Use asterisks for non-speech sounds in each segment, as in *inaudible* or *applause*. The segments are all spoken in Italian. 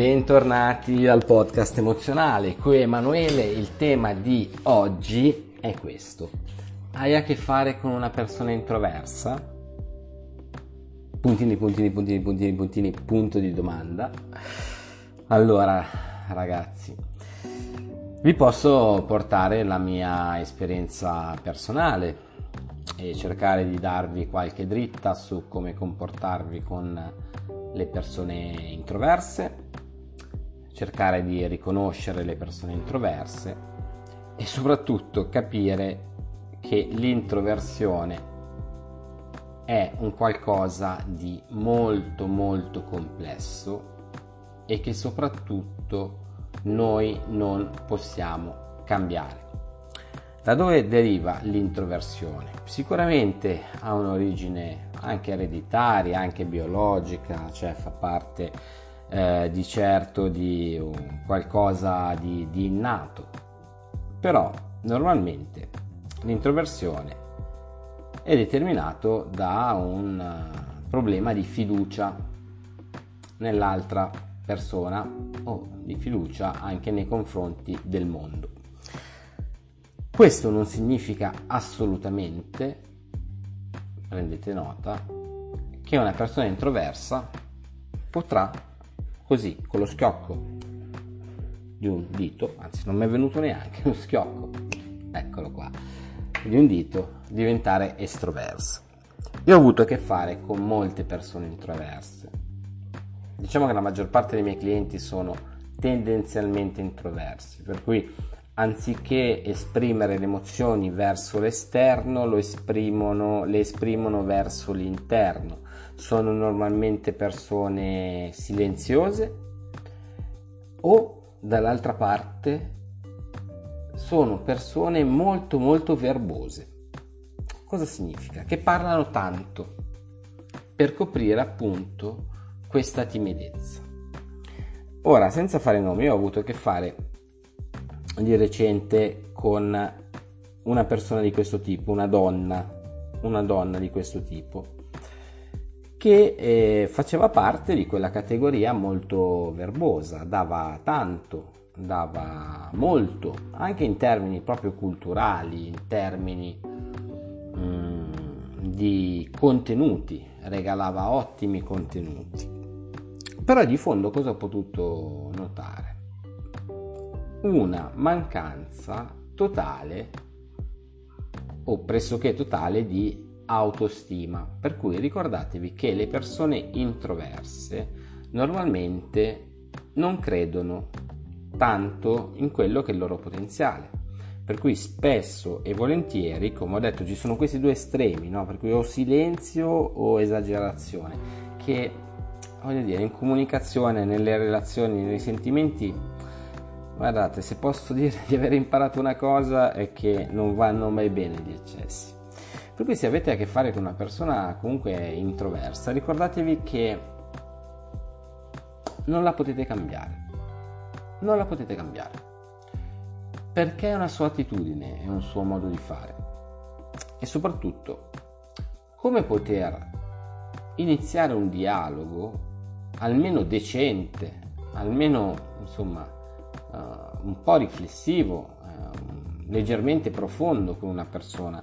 Bentornati al podcast emozionale, qui Emanuele, il tema di oggi è questo. Hai a che fare con una persona introversa? Puntini, puntini, puntini, puntini, puntini, punto di domanda. Allora, ragazzi, vi posso portare la mia esperienza personale e cercare di darvi qualche dritta su come comportarvi con le persone introverse, cercare di riconoscere le persone introverse e soprattutto capire che l'introversione è un qualcosa di molto molto complesso e che soprattutto noi non possiamo cambiare. Da dove deriva l'introversione? Sicuramente ha un'origine anche ereditaria, anche biologica, cioè fa parte eh, di certo di qualcosa di, di innato. Però normalmente l'introversione è determinato da un eh, problema di fiducia nell'altra persona o di fiducia anche nei confronti del mondo. Questo non significa assolutamente, prendete nota, che una persona introversa potrà così, con lo schiocco di un dito, anzi non mi è venuto neanche lo schiocco, eccolo qua, di un dito, diventare estroverso. Io ho avuto a che fare con molte persone introverse. Diciamo che la maggior parte dei miei clienti sono tendenzialmente introversi, per cui anziché esprimere le emozioni verso l'esterno, esprimono, le esprimono verso l'interno. Sono normalmente persone silenziose o dall'altra parte sono persone molto molto verbose. Cosa significa? Che parlano tanto per coprire appunto questa timidezza. Ora, senza fare nomi, ho avuto a che fare di recente con una persona di questo tipo, una donna, una donna di questo tipo, che eh, faceva parte di quella categoria molto verbosa, dava tanto, dava molto, anche in termini proprio culturali, in termini mm, di contenuti, regalava ottimi contenuti. Però di fondo cosa ho potuto notare? Una mancanza totale o pressoché totale di autostima. Per cui ricordatevi che le persone introverse normalmente non credono tanto in quello che è il loro potenziale. Per cui spesso e volentieri, come ho detto, ci sono questi due estremi, no? per cui o silenzio o esagerazione, che voglio dire, in comunicazione, nelle relazioni, nei sentimenti Guardate, se posso dire di aver imparato una cosa è che non vanno mai bene gli eccessi. Per cui se avete a che fare con una persona comunque introversa, ricordatevi che non la potete cambiare. Non la potete cambiare. Perché è una sua attitudine, è un suo modo di fare. E soprattutto, come poter iniziare un dialogo almeno decente, almeno insomma un po' riflessivo, uh, leggermente profondo con una persona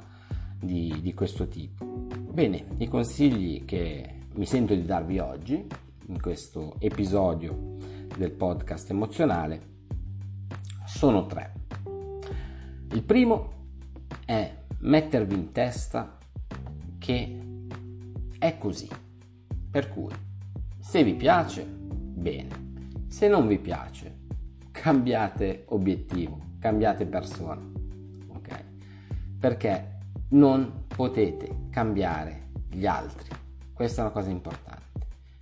di, di questo tipo. Bene, i consigli che mi sento di darvi oggi, in questo episodio del podcast emozionale, sono tre. Il primo è mettervi in testa che è così. Per cui, se vi piace, bene. Se non vi piace, cambiate obiettivo, cambiate persona, ok? Perché non potete cambiare gli altri. Questa è una cosa importante.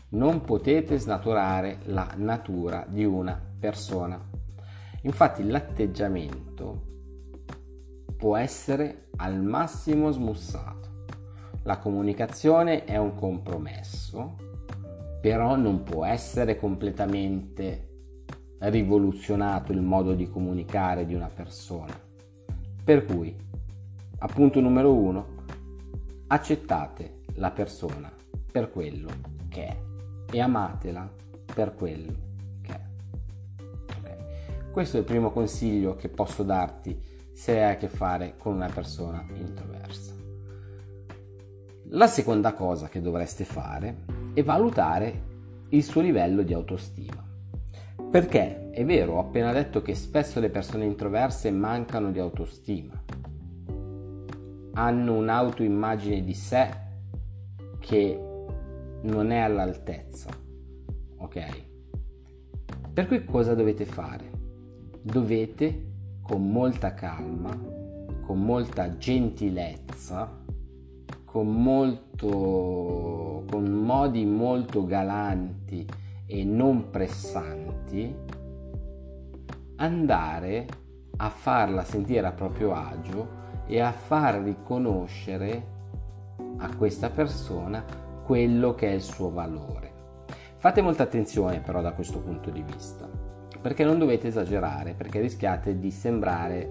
Non potete snaturare la natura di una persona. Infatti l'atteggiamento può essere al massimo smussato. La comunicazione è un compromesso, però non può essere completamente rivoluzionato il modo di comunicare di una persona. Per cui, appunto numero uno, accettate la persona per quello che è e amatela per quello che è. Questo è il primo consiglio che posso darti se hai a che fare con una persona introversa. La seconda cosa che dovreste fare è valutare il suo livello di autostima. Perché è vero, ho appena detto che spesso le persone introverse mancano di autostima, hanno un'autoimmagine di sé che non è all'altezza, ok? Per cui cosa dovete fare? Dovete con molta calma, con molta gentilezza, con, molto, con modi molto galanti e non pressanti, andare a farla sentire a proprio agio e a far riconoscere a questa persona quello che è il suo valore. Fate molta attenzione però da questo punto di vista, perché non dovete esagerare, perché rischiate di sembrare,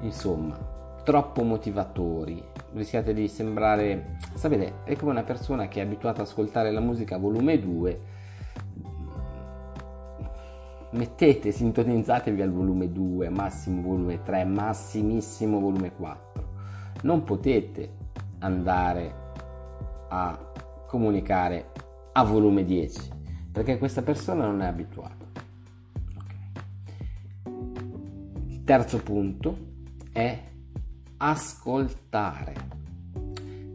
insomma, troppo motivatori, rischiate di sembrare, sapete, è come una persona che è abituata ad ascoltare la musica a volume 2, mettete, sintonizzatevi al volume 2, massimo volume 3, massimissimo volume 4. Non potete andare a comunicare a volume 10 perché questa persona non è abituata. Okay. Il terzo punto è ascoltare.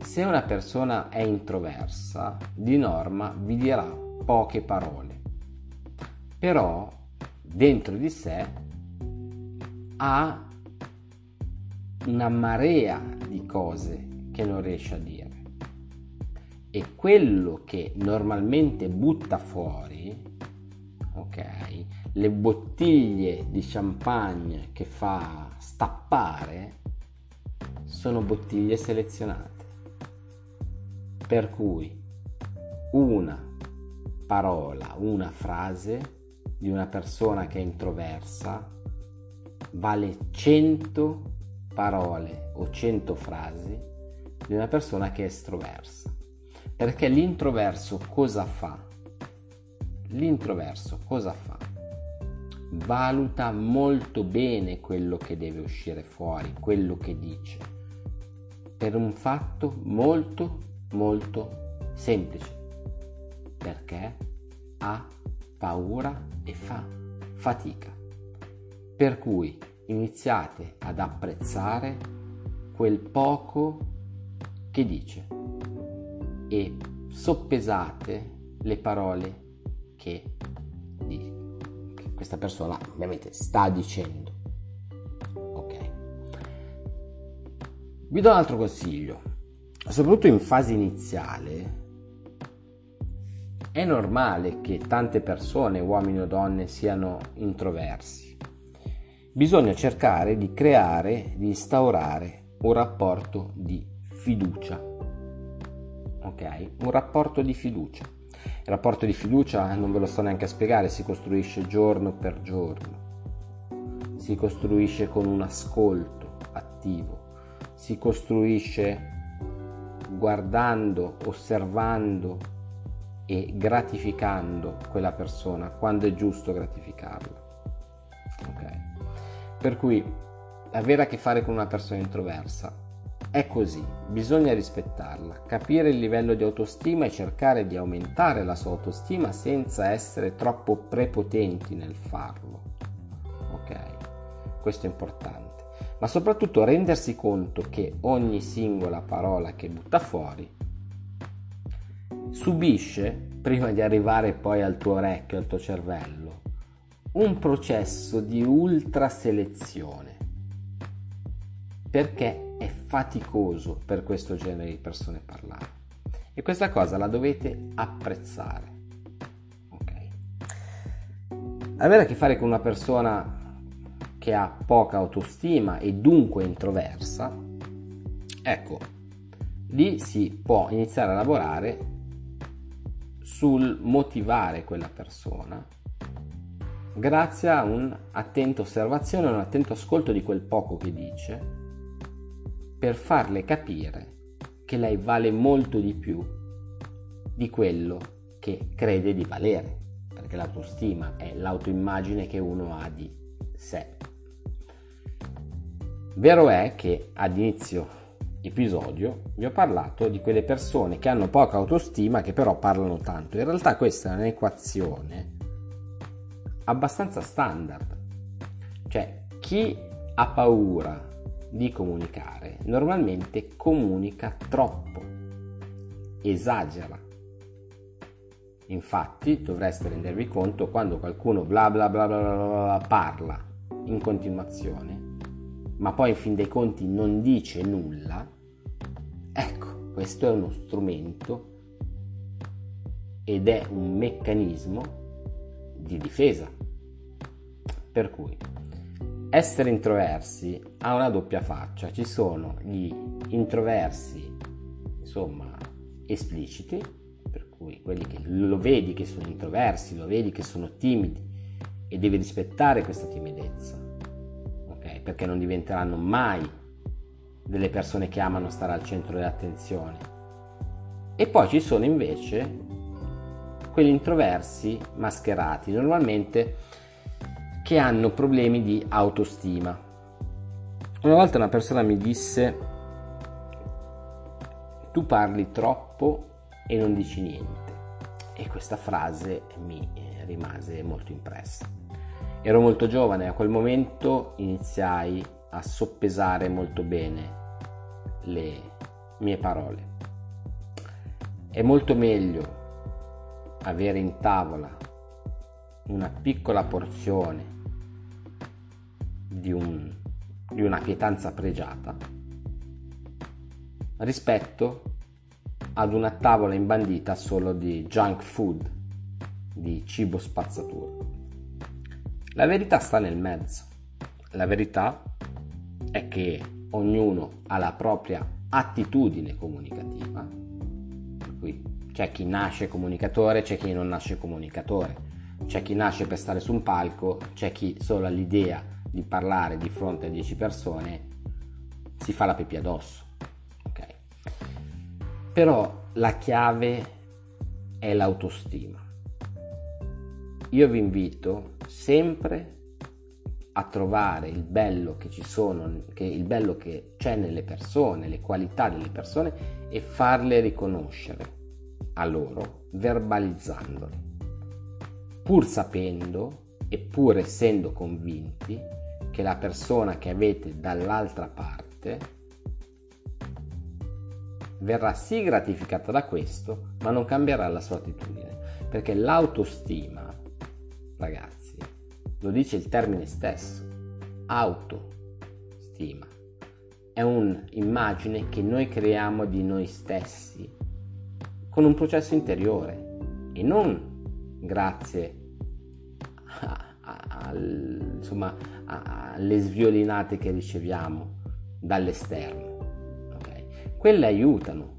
Se una persona è introversa, di norma vi dirà poche parole, però dentro di sé ha una marea di cose che non riesce a dire e quello che normalmente butta fuori, ok, le bottiglie di champagne che fa stappare sono bottiglie selezionate. Per cui una parola, una frase di una persona che è introversa vale 100 parole o 100 frasi di una persona che è estroversa. Perché l'introverso cosa fa? L'introverso cosa fa? Valuta molto bene quello che deve uscire fuori, quello che dice per un fatto molto molto semplice perché ha paura e fa fatica. Per cui iniziate ad apprezzare quel poco che dice e soppesate le parole che, che questa persona ovviamente sta dicendo. Vi do un altro consiglio, soprattutto in fase iniziale è normale che tante persone, uomini o donne, siano introversi. Bisogna cercare di creare, di instaurare un rapporto di fiducia. Ok? Un rapporto di fiducia. Il rapporto di fiducia, non ve lo sto neanche a spiegare, si costruisce giorno per giorno. Si costruisce con un ascolto attivo si costruisce guardando, osservando e gratificando quella persona quando è giusto gratificarla. Ok? Per cui avere a che fare con una persona introversa è così, bisogna rispettarla, capire il livello di autostima e cercare di aumentare la sua autostima senza essere troppo prepotenti nel farlo. Ok? Questo è importante ma soprattutto rendersi conto che ogni singola parola che butta fuori subisce, prima di arrivare poi al tuo orecchio, al tuo cervello, un processo di ultra selezione perché è faticoso per questo genere di persone parlare e questa cosa la dovete apprezzare. Ok? Avere a che fare con una persona che ha poca autostima e dunque introversa, ecco, lì si può iniziare a lavorare sul motivare quella persona grazie a un'attenta osservazione, un attento ascolto di quel poco che dice, per farle capire che lei vale molto di più di quello che crede di valere, perché l'autostima è l'autoimmagine che uno ha di sé. Vero è che ad inizio episodio vi ho parlato di quelle persone che hanno poca autostima che però parlano tanto. In realtà questa è un'equazione abbastanza standard. Cioè, chi ha paura di comunicare normalmente comunica troppo, esagera. Infatti dovreste rendervi conto quando qualcuno bla bla bla bla, bla, bla parla in continuazione, ma poi in fin dei conti non dice nulla, ecco, questo è uno strumento ed è un meccanismo di difesa. Per cui essere introversi ha una doppia faccia, ci sono gli introversi, insomma, espliciti, per cui quelli che lo vedi che sono introversi, lo vedi che sono timidi e devi rispettare questa timidezza, ok? Perché non diventeranno mai delle persone che amano stare al centro dell'attenzione. E poi ci sono invece quelli introversi mascherati, normalmente che hanno problemi di autostima. Una volta una persona mi disse tu parli troppo e non dici niente e questa frase mi eh, rimase molto impressa. Ero molto giovane, a quel momento iniziai a soppesare molto bene le mie parole. È molto meglio avere in tavola una piccola porzione di, un, di una pietanza pregiata rispetto ad una tavola imbandita solo di junk food, di cibo spazzatura. La verità sta nel mezzo. La verità è che ognuno ha la propria attitudine comunicativa. Per cui c'è chi nasce comunicatore, c'è chi non nasce comunicatore, c'è chi nasce per stare su un palco, c'è chi solo all'idea di parlare di fronte a 10 persone si fa la pipì addosso. Ok? Però la chiave è l'autostima. Io vi invito sempre a trovare il bello che ci sono, che il bello che c'è nelle persone, le qualità delle persone e farle riconoscere a loro verbalizzandole, pur sapendo e pur essendo convinti che la persona che avete dall'altra parte verrà sì gratificata da questo, ma non cambierà la sua attitudine. Perché l'autostima, ragazzi, lo dice il termine stesso, autostima, è un'immagine che noi creiamo di noi stessi con un processo interiore e non grazie a al, insomma, alle sviolinate che riceviamo dall'esterno. Okay? Quelle aiutano.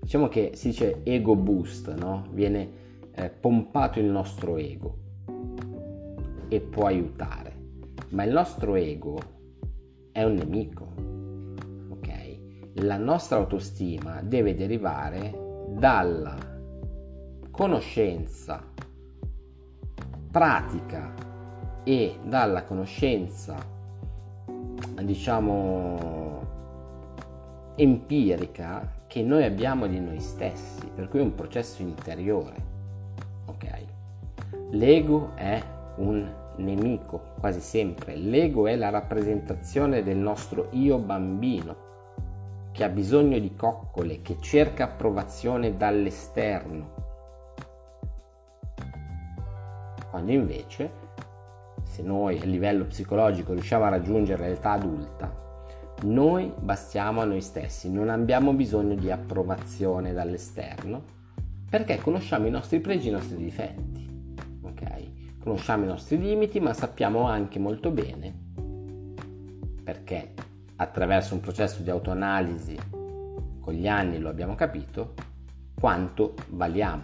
Diciamo che si dice ego boost, no? viene eh, pompato il nostro ego e può aiutare, ma il nostro ego è un nemico. Okay? La nostra autostima deve derivare dalla conoscenza pratica e dalla conoscenza diciamo empirica che noi abbiamo di noi stessi, per cui è un processo interiore. Ok? L'ego è un nemico quasi sempre. L'ego è la rappresentazione del nostro io bambino che ha bisogno di coccole, che cerca approvazione dall'esterno quando invece se noi a livello psicologico riusciamo a raggiungere l'età adulta, noi bastiamo a noi stessi, non abbiamo bisogno di approvazione dall'esterno perché conosciamo i nostri pregi e i nostri difetti? Conosciamo i nostri limiti, ma sappiamo anche molto bene perché attraverso un processo di autoanalisi con gli anni lo abbiamo capito quanto valiamo.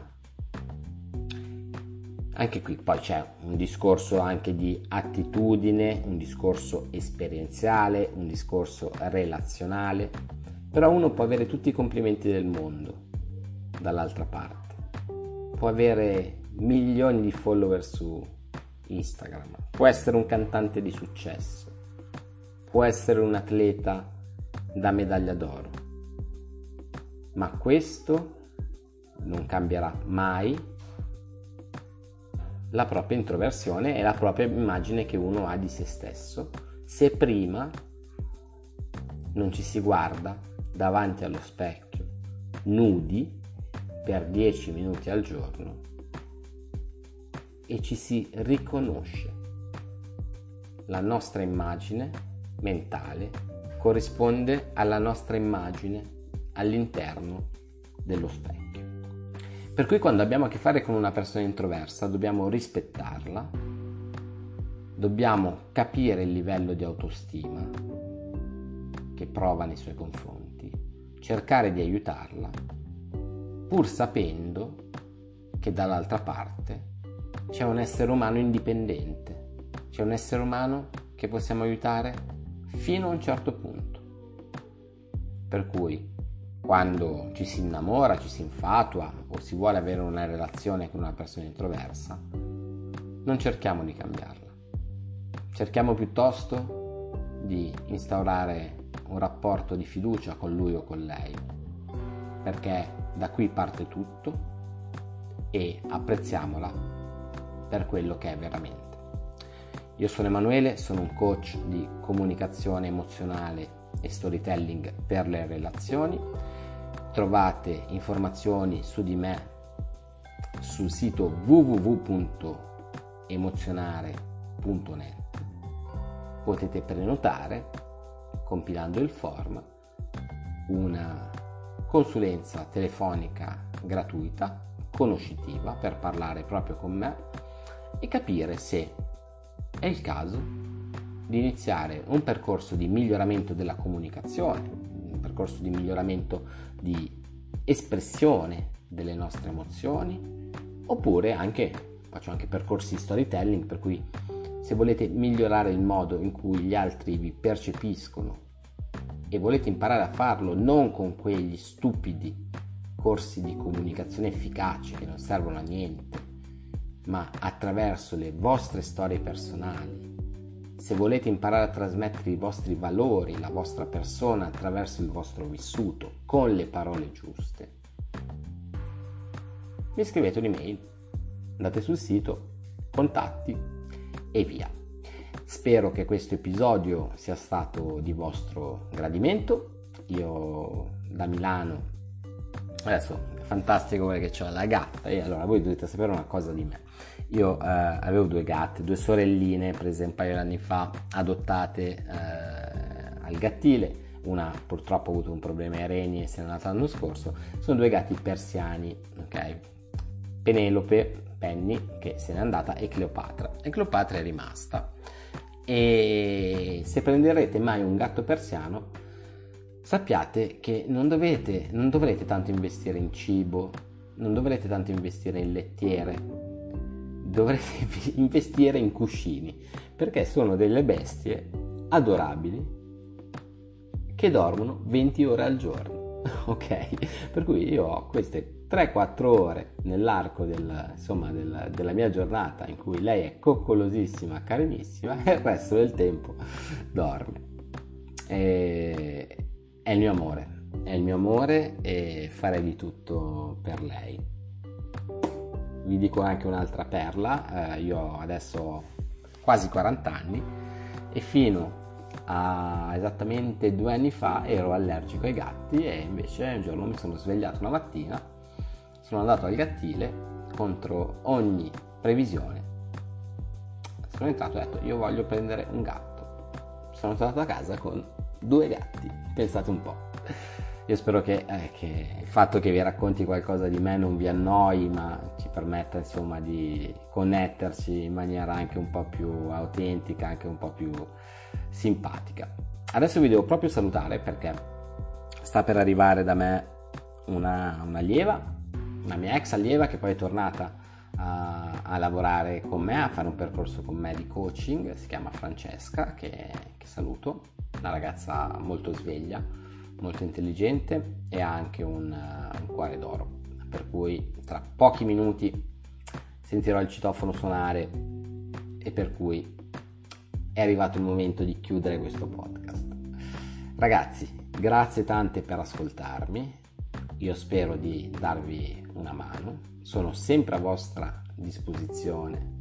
Anche qui poi c'è un discorso anche di attitudine, un discorso esperienziale, un discorso relazionale, però uno può avere tutti i complimenti del mondo dall'altra parte, può avere milioni di follower su Instagram, può essere un cantante di successo, può essere un atleta da medaglia d'oro, ma questo non cambierà mai la propria introversione e la propria immagine che uno ha di se stesso se prima non ci si guarda davanti allo specchio nudi per 10 minuti al giorno e ci si riconosce. La nostra immagine mentale corrisponde alla nostra immagine all'interno dello specchio. Per cui quando abbiamo a che fare con una persona introversa dobbiamo rispettarla, dobbiamo capire il livello di autostima che prova nei suoi confronti, cercare di aiutarla, pur sapendo che dall'altra parte c'è un essere umano indipendente, c'è un essere umano che possiamo aiutare fino a un certo punto. Per cui quando ci si innamora, ci si infatua o si vuole avere una relazione con una persona introversa, non cerchiamo di cambiarla. Cerchiamo piuttosto di instaurare un rapporto di fiducia con lui o con lei, perché da qui parte tutto e apprezziamola per quello che è veramente. Io sono Emanuele, sono un coach di comunicazione emozionale e storytelling per le relazioni. Trovate informazioni su di me sul sito www.emozionare.net. Potete prenotare, compilando il form, una consulenza telefonica gratuita, conoscitiva, per parlare proprio con me e capire se è il caso di iniziare un percorso di miglioramento della comunicazione, un percorso di miglioramento di espressione delle nostre emozioni, oppure anche, faccio anche percorsi di storytelling, per cui se volete migliorare il modo in cui gli altri vi percepiscono e volete imparare a farlo non con quegli stupidi corsi di comunicazione efficaci che non servono a niente, ma attraverso le vostre storie personali, se volete imparare a trasmettere i vostri valori, la vostra persona attraverso il vostro vissuto, con le parole giuste, mi scrivete un'email, andate sul sito, contatti e via. Spero che questo episodio sia stato di vostro gradimento. Io da Milano, adesso è fantastico perché ho la gatta e allora voi dovete sapere una cosa di me io eh, avevo due gatte, due sorelline prese un paio di anni fa, adottate eh, al gattile. Una purtroppo ha avuto un problema ai reni e se n'è andata l'anno scorso. Sono due gatti persiani, ok? Penelope, Penny, che se n'è andata, e Cleopatra. E Cleopatra è rimasta. E se prenderete mai un gatto persiano, sappiate che non, dovete, non dovrete tanto investire in cibo, non dovrete tanto investire in lettiere, dovrete *laughs* investire in cuscini perché sono delle bestie adorabili che dormono 20 ore al giorno. *laughs* Ok? Per cui io ho queste 3-4 ore nell'arco del, insomma, del, della mia giornata in cui lei è coccolosissima, carinissima e il resto del tempo dorme. E, è il mio amore, è il mio amore e farei di tutto per lei vi dico anche un'altra perla, eh, io adesso ho quasi 40 anni e fino a esattamente due anni fa ero allergico ai gatti e invece un giorno mi sono svegliato una mattina, sono andato al gattile contro ogni previsione, sono entrato e ho detto io voglio prendere un gatto, sono tornato a casa con due gatti, pensate un po'. Io spero che, eh, che, il fatto che vi racconti qualcosa di me non vi annoi, ma ci permetta insomma di connetterci in maniera anche un po' più autentica, anche un po' più simpatica. Adesso vi devo proprio salutare perché sta per arrivare da me una, allieva, una mia ex allieva che poi è tornata a, a, lavorare con me, a fare un percorso con me di coaching, si chiama Francesca, che, che saluto, una ragazza molto sveglia molto intelligente e ha anche un, uh, un cuore d'oro. Per cui tra pochi minuti sentirò il citofono suonare e per cui è arrivato il momento di chiudere questo podcast. Ragazzi, grazie tante per ascoltarmi, io spero di darvi una mano, sono sempre a vostra disposizione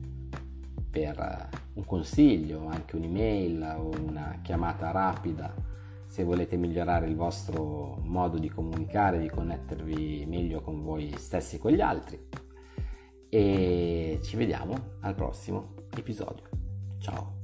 per un consiglio, anche un'email o una chiamata rapida se volete migliorare il vostro modo di comunicare, di connettervi meglio con voi stessi e con gli altri. E ci vediamo al prossimo episodio. Ciao!